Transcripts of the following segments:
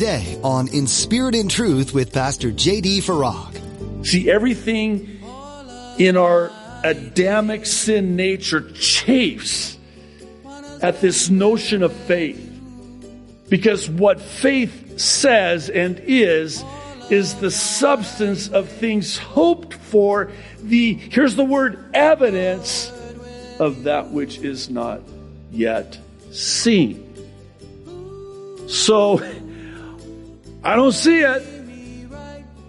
today on In Spirit and Truth with Pastor J.D. Farag. See, everything in our Adamic sin nature chafes at this notion of faith. Because what faith says and is, is the substance of things hoped for, the, here's the word, evidence of that which is not yet seen. So, I don't see it,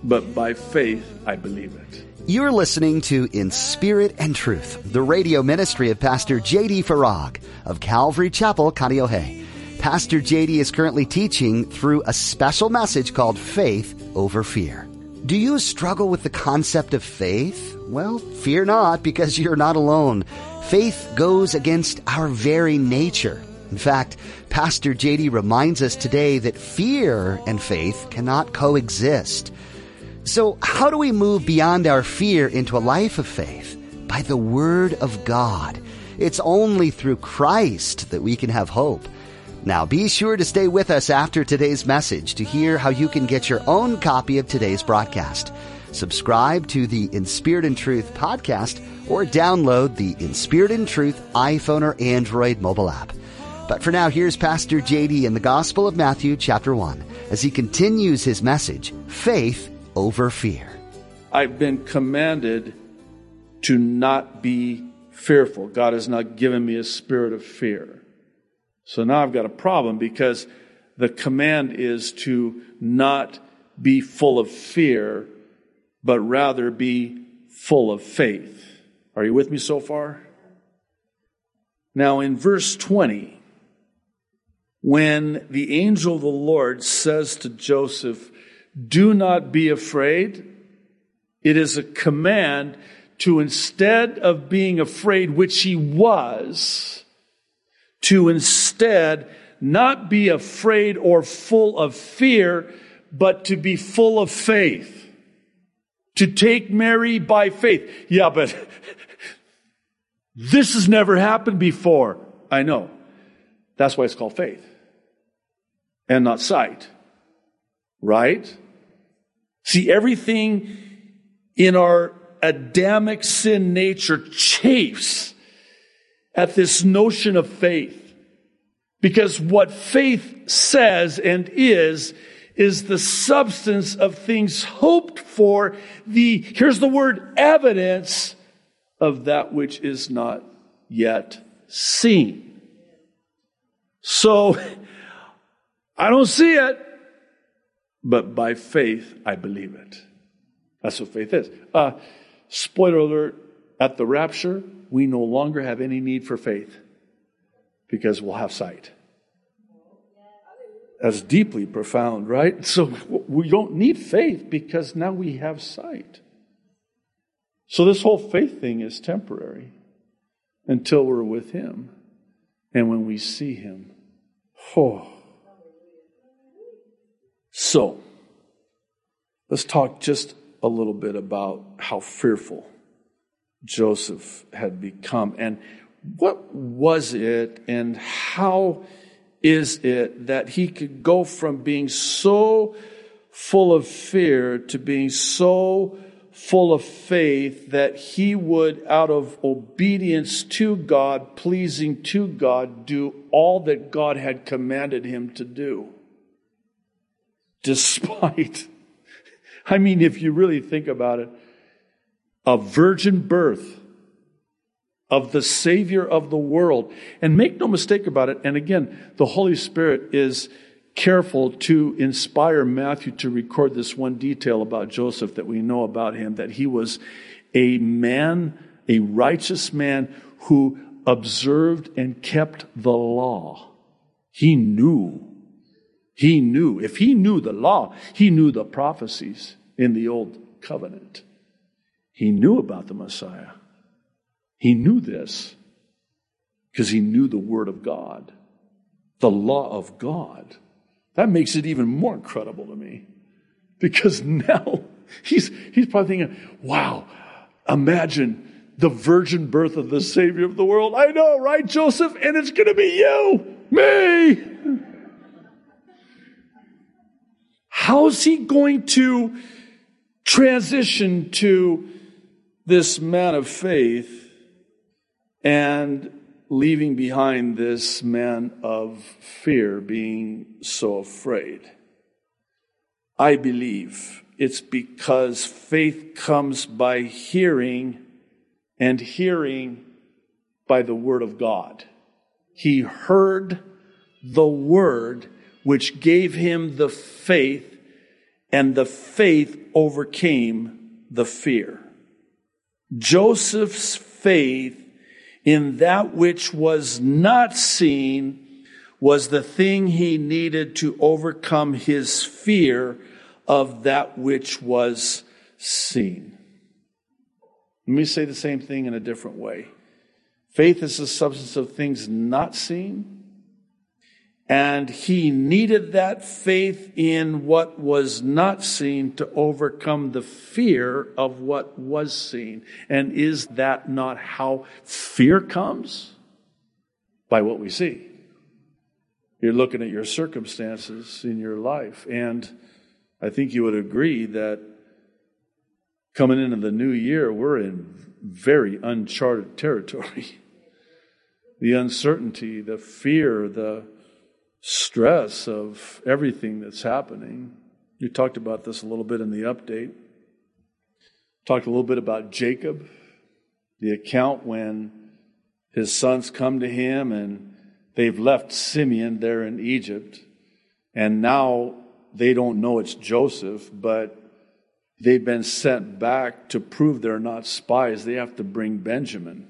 but by faith, I believe it. You're listening to In Spirit and Truth, the radio ministry of Pastor J.D. Farag of Calvary Chapel, Kaneohe. Pastor JD is currently teaching through a special message called Faith Over Fear. Do you struggle with the concept of faith? Well, fear not because you're not alone. Faith goes against our very nature. In fact, Pastor JD reminds us today that fear and faith cannot coexist. So how do we move beyond our fear into a life of faith? By the Word of God. It's only through Christ that we can have hope. Now be sure to stay with us after today's message to hear how you can get your own copy of today's broadcast. Subscribe to the In Spirit and Truth podcast or download the In Spirit and Truth iPhone or Android mobile app. But for now, here's Pastor JD in the Gospel of Matthew chapter 1 as he continues his message, Faith Over Fear. I've been commanded to not be fearful. God has not given me a spirit of fear. So now I've got a problem because the command is to not be full of fear, but rather be full of faith. Are you with me so far? Now, in verse 20, when the angel of the Lord says to Joseph, Do not be afraid, it is a command to instead of being afraid, which he was, to instead not be afraid or full of fear, but to be full of faith. To take Mary by faith. Yeah, but this has never happened before. I know. That's why it's called faith and not sight. Right? See, everything in our Adamic sin nature chafes at this notion of faith. Because what faith says and is, is the substance of things hoped for, the, here's the word, evidence of that which is not yet seen. So, I don't see it, but by faith, I believe it. That's what faith is. Uh, spoiler alert, at the rapture, we no longer have any need for faith because we'll have sight. That's deeply profound, right? So we don't need faith because now we have sight. So this whole faith thing is temporary until we're with Him. And when we see Him, oh. So, let's talk just a little bit about how fearful Joseph had become and what was it and how is it that he could go from being so full of fear to being so full of faith that he would, out of obedience to God, pleasing to God, do all that God had commanded him to do. Despite, I mean, if you really think about it, a virgin birth of the Savior of the world. And make no mistake about it. And again, the Holy Spirit is careful to inspire Matthew to record this one detail about Joseph that we know about him that he was a man, a righteous man who observed and kept the law. He knew. He knew. If he knew the law, he knew the prophecies in the old covenant. He knew about the Messiah. He knew this because he knew the Word of God, the law of God. That makes it even more incredible to me because now he's, he's probably thinking, wow, imagine the virgin birth of the Savior of the world. I know, right, Joseph? And it's going to be you, me. How's he going to transition to this man of faith and leaving behind this man of fear, being so afraid? I believe it's because faith comes by hearing and hearing by the word of God. He heard the word which gave him the faith, and the faith overcame the fear. Joseph's faith in that which was not seen was the thing he needed to overcome his fear of that which was seen. Let me say the same thing in a different way. Faith is the substance of things not seen. And he needed that faith in what was not seen to overcome the fear of what was seen. And is that not how fear comes? By what we see. You're looking at your circumstances in your life. And I think you would agree that coming into the new year, we're in very uncharted territory. the uncertainty, the fear, the stress of everything that's happening. You talked about this a little bit in the update. Talked a little bit about Jacob, the account when his sons come to him and they've left Simeon there in Egypt, and now they don't know it's Joseph, but they've been sent back to prove they're not spies. They have to bring Benjamin.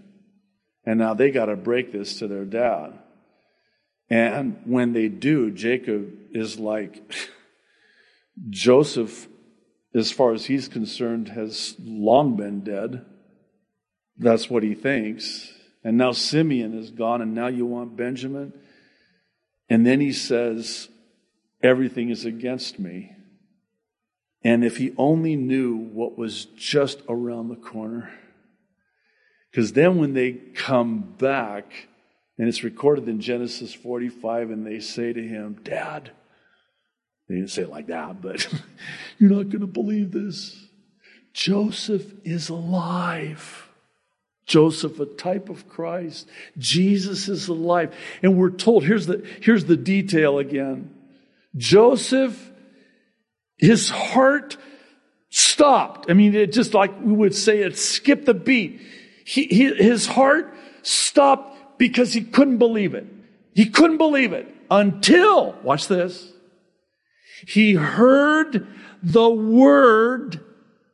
And now they got to break this to their dad. And when they do, Jacob is like, Joseph, as far as he's concerned, has long been dead. That's what he thinks. And now Simeon is gone, and now you want Benjamin? And then he says, Everything is against me. And if he only knew what was just around the corner. Because then when they come back, and it's recorded in Genesis 45, and they say to him, Dad, they didn't say it like that, but you're not going to believe this. Joseph is alive. Joseph, a type of Christ. Jesus is alive. And we're told, here's the, here's the detail again. Joseph, his heart stopped. I mean, it just like we would say it skipped the beat. He, he, his heart stopped because he couldn't believe it. He couldn't believe it until, watch this, he heard the word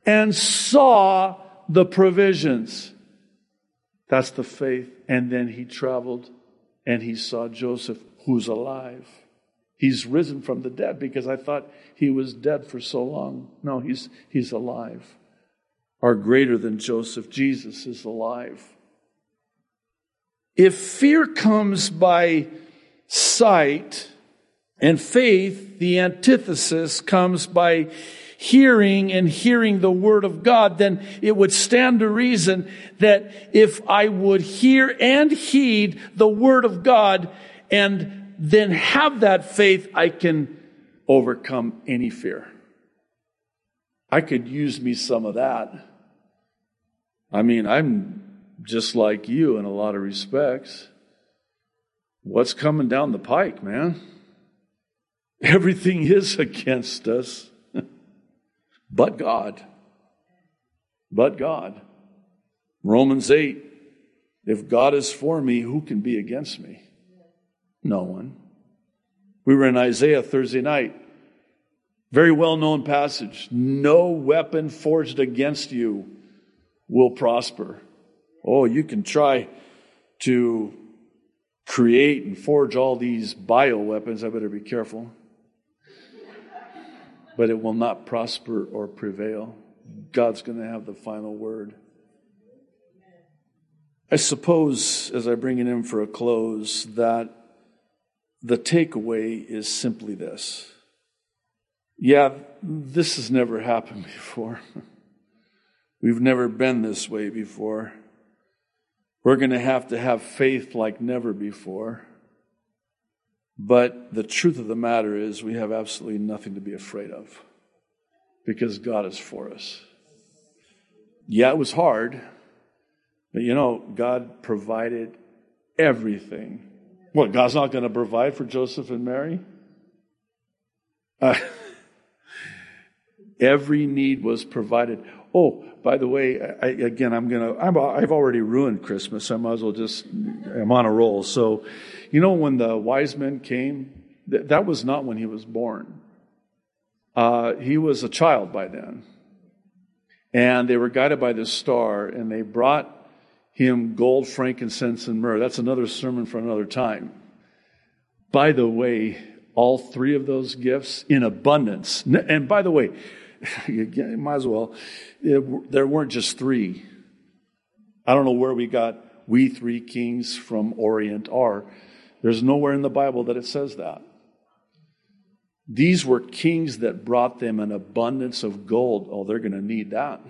and saw the provisions. That's the faith. And then he traveled and he saw Joseph, who's alive. He's risen from the dead because I thought he was dead for so long. No, he's, he's alive. Our greater than Joseph, Jesus, is alive. If fear comes by sight and faith, the antithesis comes by hearing and hearing the word of God, then it would stand to reason that if I would hear and heed the word of God and then have that faith, I can overcome any fear. I could use me some of that. I mean, I'm just like you in a lot of respects. What's coming down the pike, man? Everything is against us, but God. But God. Romans 8 If God is for me, who can be against me? No one. We were in Isaiah Thursday night. Very well known passage. No weapon forged against you will prosper. Oh, you can try to create and forge all these bio weapons. I better be careful. But it will not prosper or prevail. God's going to have the final word. I suppose, as I bring it in for a close, that the takeaway is simply this. Yeah, this has never happened before. We've never been this way before. We're going to have to have faith like never before. But the truth of the matter is, we have absolutely nothing to be afraid of because God is for us. Yeah, it was hard, but you know, God provided everything. What, God's not going to provide for Joseph and Mary? Uh, every need was provided. Oh, by the way, I, again, I'm gonna. i have already ruined Christmas. I might as well just. I'm on a roll. So, you know, when the wise men came, th- that was not when he was born. Uh, he was a child by then, and they were guided by this star, and they brought him gold, frankincense, and myrrh. That's another sermon for another time. By the way, all three of those gifts in abundance. And by the way, you might as well. It, there weren't just three. I don't know where we got we three kings from Orient are. There's nowhere in the Bible that it says that. These were kings that brought them an abundance of gold. Oh, they're going to need that.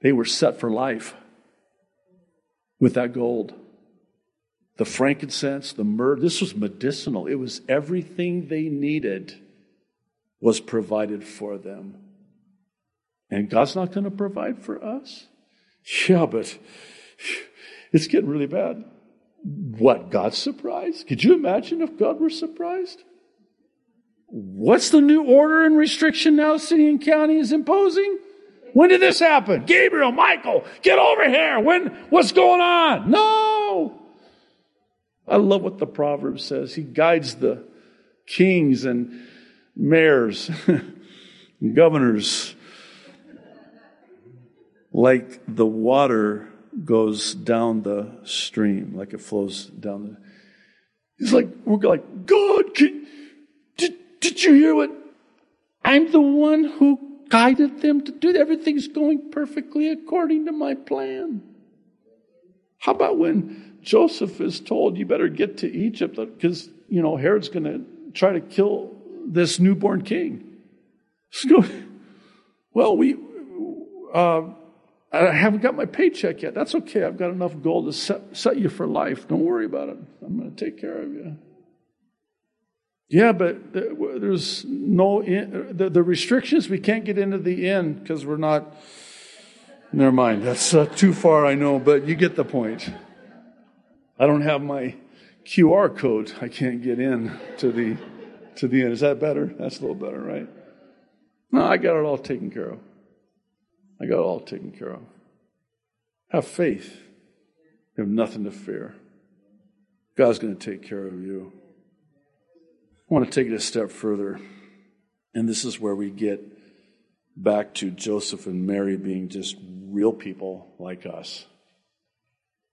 They were set for life with that gold. The frankincense, the myrrh, this was medicinal. It was everything they needed was provided for them. And God's not going to provide for us? Yeah, but it's getting really bad. What, God's surprised? Could you imagine if God were surprised? What's the new order and restriction now city and county is imposing? When did this happen? Gabriel, Michael, get over here. When, what's going on? No. I love what the proverb says. He guides the kings and mayors, governors, like the water goes down the stream, like it flows down the. It's like, we're like, God, can, did, did you hear what? I'm the one who guided them to do Everything's going perfectly according to my plan. How about when Joseph is told, you better get to Egypt because, you know, Herod's going to try to kill this newborn king. Well, we, uh, I haven't got my paycheck yet. That's okay. I've got enough gold to set, set you for life. Don't worry about it. I'm going to take care of you. Yeah, but there's no, the, the restrictions, we can't get into the inn because we're not, never mind. That's uh, too far, I know, but you get the point. I don't have my QR code. I can't get in to the to the end. Is that better? That's a little better, right? No, I got it all taken care of. I got it all taken care of. Have faith. You have nothing to fear. God's going to take care of you. I want to take it a step further. And this is where we get back to Joseph and Mary being just real people like us.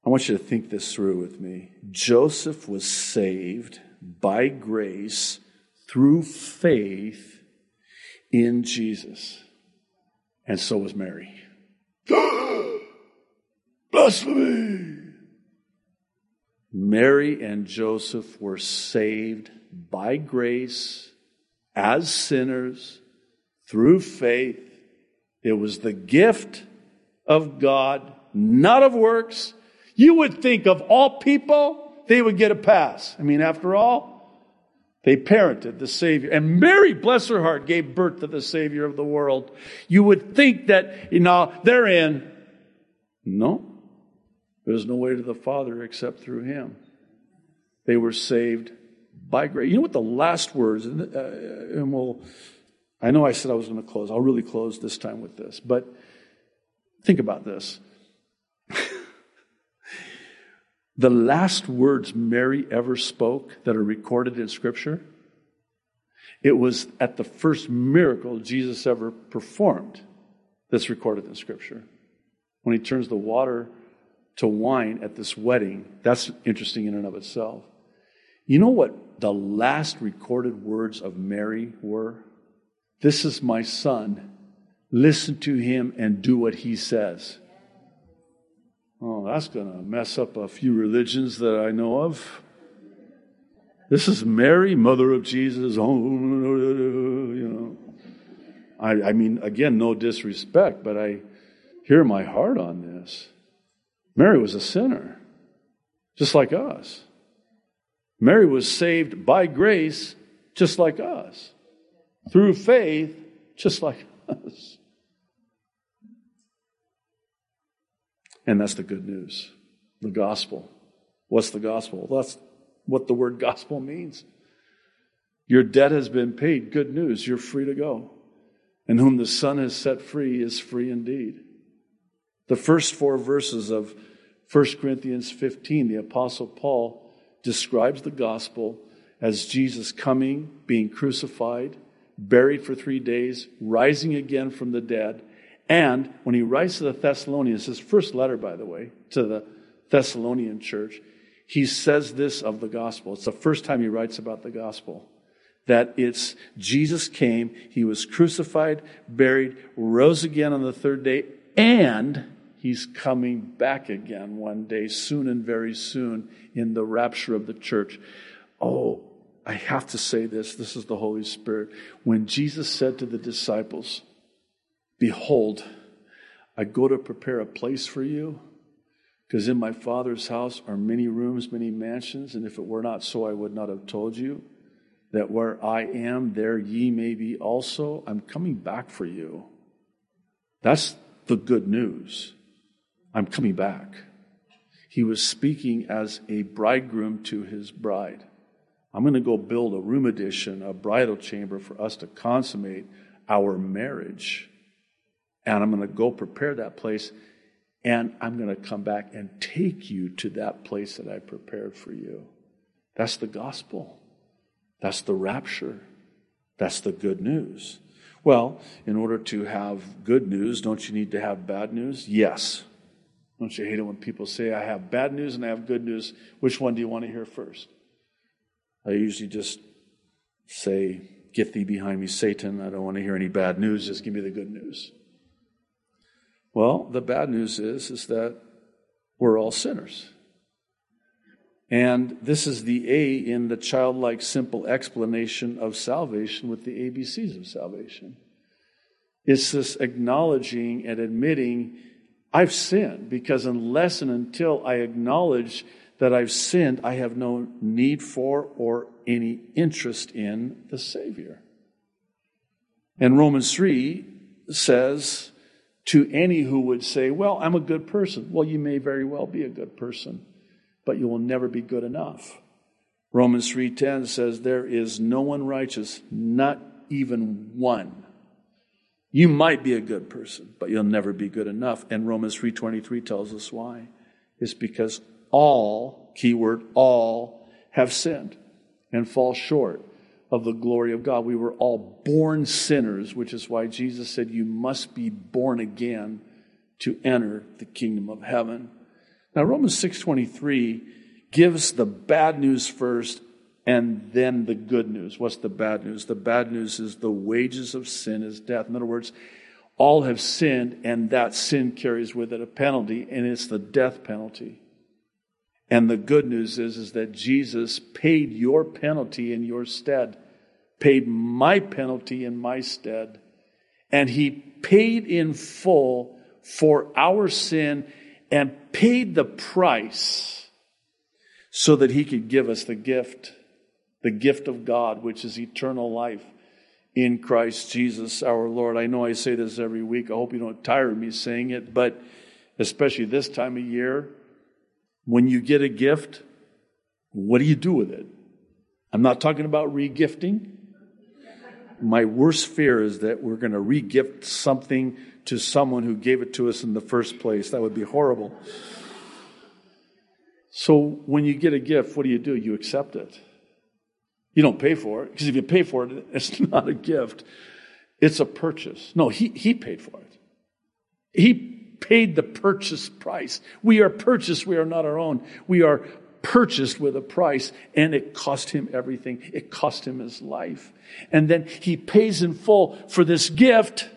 I want you to think this through with me. Joseph was saved by grace through faith in Jesus. And so was Mary. Blasphemy! Mary and Joseph were saved by grace as sinners through faith. It was the gift of God, not of works. You would think of all people, they would get a pass. I mean, after all, they parented the Savior. And Mary, bless her heart, gave birth to the Savior of the world. You would think that, you know, they're in. No. There's no way to the Father except through Him. They were saved by grace. You know what the last words, and, uh, and we'll, I know I said I was going to close. I'll really close this time with this. But think about this. The last words Mary ever spoke that are recorded in Scripture, it was at the first miracle Jesus ever performed that's recorded in Scripture. When he turns the water to wine at this wedding, that's interesting in and of itself. You know what the last recorded words of Mary were? This is my son. Listen to him and do what he says. Oh, that's going to mess up a few religions that I know of. This is Mary, mother of Jesus. Oh, you know. I, I mean, again, no disrespect, but I hear my heart on this. Mary was a sinner, just like us. Mary was saved by grace just like us, through faith just like us. And that's the good news the gospel. What's the gospel? That's what the word gospel means. Your debt has been paid. Good news. You're free to go. And whom the Son has set free is free indeed. The first four verses of 1 Corinthians 15, the Apostle Paul describes the gospel as Jesus coming, being crucified, buried for three days, rising again from the dead. And when he writes to the Thessalonians, his first letter, by the way, to the Thessalonian church, he says this of the gospel. It's the first time he writes about the gospel. That it's Jesus came, he was crucified, buried, rose again on the third day, and he's coming back again one day, soon and very soon, in the rapture of the church. Oh, I have to say this. This is the Holy Spirit. When Jesus said to the disciples, Behold, I go to prepare a place for you, because in my Father's house are many rooms, many mansions, and if it were not so, I would not have told you that where I am, there ye may be also. I'm coming back for you. That's the good news. I'm coming back. He was speaking as a bridegroom to his bride. I'm going to go build a room addition, a bridal chamber for us to consummate our marriage. And I'm going to go prepare that place. And I'm going to come back and take you to that place that I prepared for you. That's the gospel. That's the rapture. That's the good news. Well, in order to have good news, don't you need to have bad news? Yes. Don't you hate it when people say, I have bad news and I have good news? Which one do you want to hear first? I usually just say, Get thee behind me, Satan. I don't want to hear any bad news. Just give me the good news. Well, the bad news is, is that we're all sinners. And this is the A in the childlike simple explanation of salvation with the ABCs of salvation. It's this acknowledging and admitting I've sinned because unless and until I acknowledge that I've sinned, I have no need for or any interest in the Savior. And Romans 3 says to any who would say, Well, I'm a good person. Well, you may very well be a good person, but you will never be good enough. Romans 3:10 says there is no one righteous, not even one. You might be a good person, but you'll never be good enough. And Romans 3:23 tells us why. It's because all, keyword all, have sinned and fall short of the glory of God. We were all born sinners, which is why Jesus said you must be born again to enter the kingdom of heaven. Now Romans 6:23 gives the bad news first and then the good news. What's the bad news? The bad news is the wages of sin is death. In other words, all have sinned, and that sin carries with it a penalty, and it's the death penalty. And the good news is, is that Jesus paid your penalty in your stead, paid my penalty in my stead, and he paid in full for our sin and paid the price so that he could give us the gift the gift of God, which is eternal life in Christ Jesus our Lord. I know I say this every week. I hope you don't tire of me saying it, but especially this time of year, when you get a gift, what do you do with it? I'm not talking about regifting. My worst fear is that we're going to regift something to someone who gave it to us in the first place. That would be horrible. So when you get a gift, what do you do? You accept it. You don't pay for it, because if you pay for it, it's not a gift, it's a purchase. No, he, he paid for it. He paid the purchase price. We are purchased, we are not our own. We are purchased with a price, and it cost him everything. It cost him his life. And then he pays in full for this gift,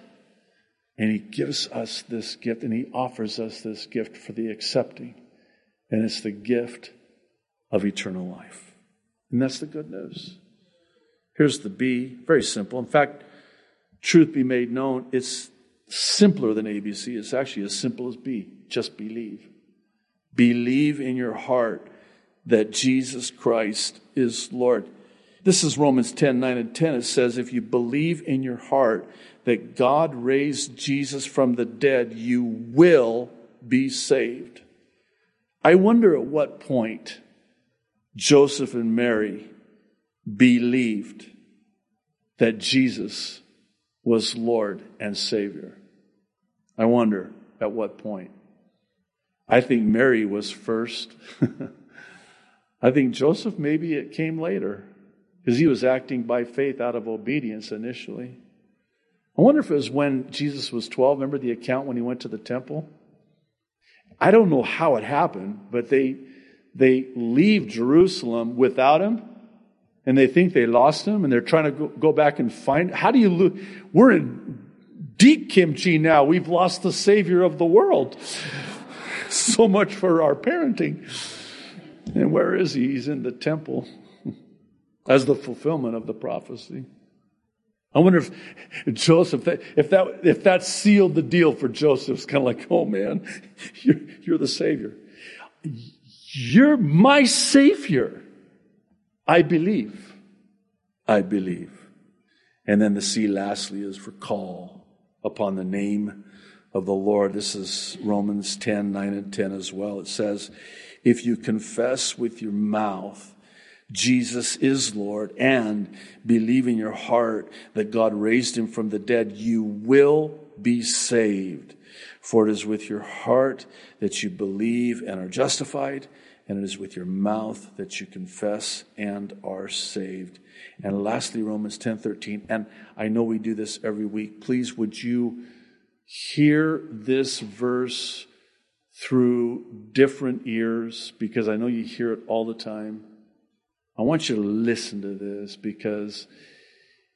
and he gives us this gift, and he offers us this gift for the accepting. And it's the gift of eternal life. And that's the good news. Here's the B, very simple. In fact, truth be made known, it's simpler than ABC. It's actually as simple as B. Just believe. Believe in your heart that Jesus Christ is Lord. This is Romans 10 9 and 10. It says, If you believe in your heart that God raised Jesus from the dead, you will be saved. I wonder at what point Joseph and Mary believed that Jesus was Lord and Savior. I wonder at what point. I think Mary was first. I think Joseph, maybe it came later because he was acting by faith out of obedience initially. I wonder if it was when Jesus was 12. Remember the account when he went to the temple? I don't know how it happened, but they, they leave Jerusalem without him and they think they lost him and they're trying to go, go back and find. How do you lose? We're in deep kimchi now. We've lost the savior of the world. so much for our parenting. And where is he? He's in the temple as the fulfillment of the prophecy. I wonder if Joseph, if that, if that sealed the deal for Joseph, it's kind of like, oh man, you're, you're the Savior. You're my Savior. I believe. I believe. And then the C lastly is for call upon the name of the Lord. This is Romans 10, 9 and 10 as well. It says, if you confess with your mouth Jesus is Lord and believe in your heart that God raised him from the dead, you will be saved. For it is with your heart that you believe and are justified, and it is with your mouth that you confess and are saved. And lastly, Romans 10 13. And I know we do this every week. Please, would you hear this verse through different ears? Because I know you hear it all the time. I want you to listen to this because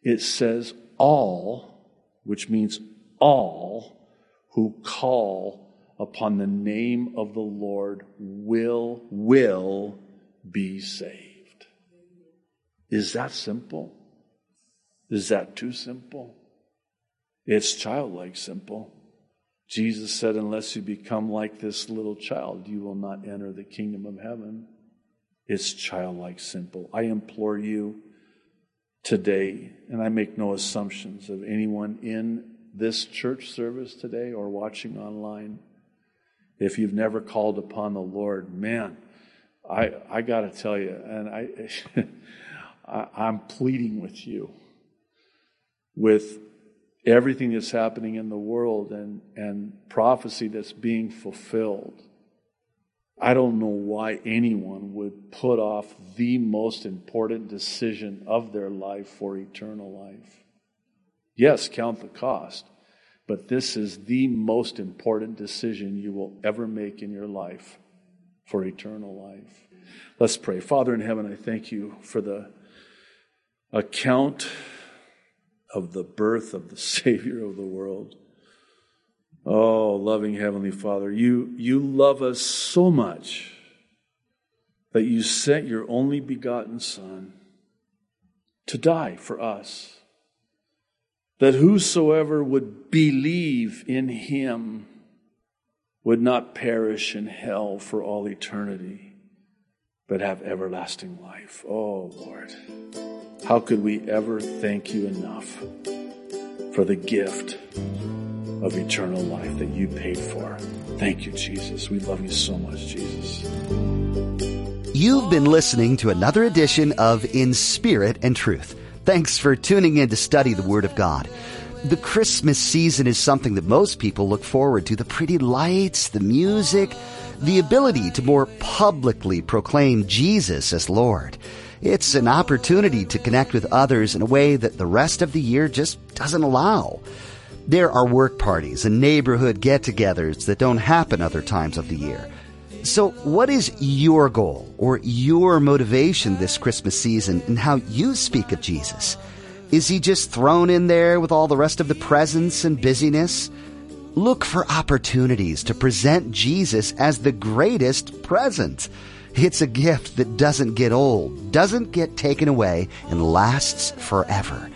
it says all, which means all who call upon the name of the Lord will, will be saved. Is that simple? Is that too simple? It's childlike simple. Jesus said, Unless you become like this little child, you will not enter the kingdom of heaven. It's childlike simple. I implore you today, and I make no assumptions of anyone in this church service today or watching online. If you've never called upon the Lord, man, I, I got to tell you, and I, I, I'm pleading with you with everything that's happening in the world and, and prophecy that's being fulfilled I don't know why anyone would put off the most important decision of their life for eternal life. Yes, count the cost, but this is the most important decision you will ever make in your life for eternal life. Let's pray. Father in heaven, I thank you for the account of the birth of the Savior of the world. Oh, loving Heavenly Father, you, you love us so much that you sent your only begotten Son to die for us, that whosoever would believe in him would not perish in hell for all eternity, but have everlasting life. Oh, Lord, how could we ever thank you enough for the gift? of eternal life that you paid for. Thank you, Jesus. We love you so much, Jesus. You've been listening to another edition of In Spirit and Truth. Thanks for tuning in to study the Word of God. The Christmas season is something that most people look forward to. The pretty lights, the music, the ability to more publicly proclaim Jesus as Lord. It's an opportunity to connect with others in a way that the rest of the year just doesn't allow. There are work parties and neighborhood get togethers that don't happen other times of the year. So, what is your goal or your motivation this Christmas season and how you speak of Jesus? Is he just thrown in there with all the rest of the presents and busyness? Look for opportunities to present Jesus as the greatest present. It's a gift that doesn't get old, doesn't get taken away, and lasts forever.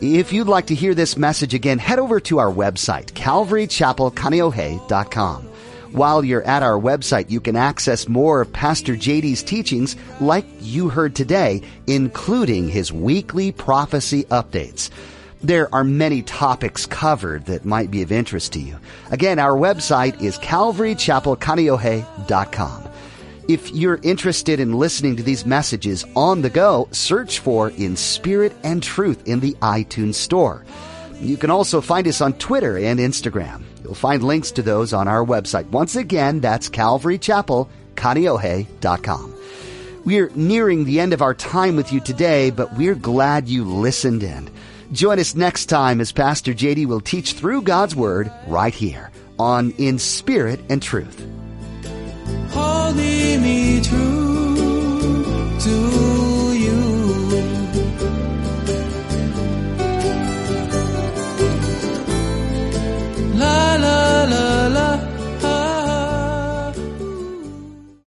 If you'd like to hear this message again, head over to our website, calvarychapelkaneohe.com. While you're at our website, you can access more of Pastor JD's teachings like you heard today, including his weekly prophecy updates. There are many topics covered that might be of interest to you. Again, our website is calvarychapelkaneohe.com. If you're interested in listening to these messages on the go, search for In Spirit and Truth in the iTunes Store. You can also find us on Twitter and Instagram. You'll find links to those on our website. Once again, that's calvarychapelkaneohe.com. We're nearing the end of our time with you today, but we're glad you listened in. Join us next time as Pastor JD will teach through God's Word right here on In Spirit and Truth. Me true. love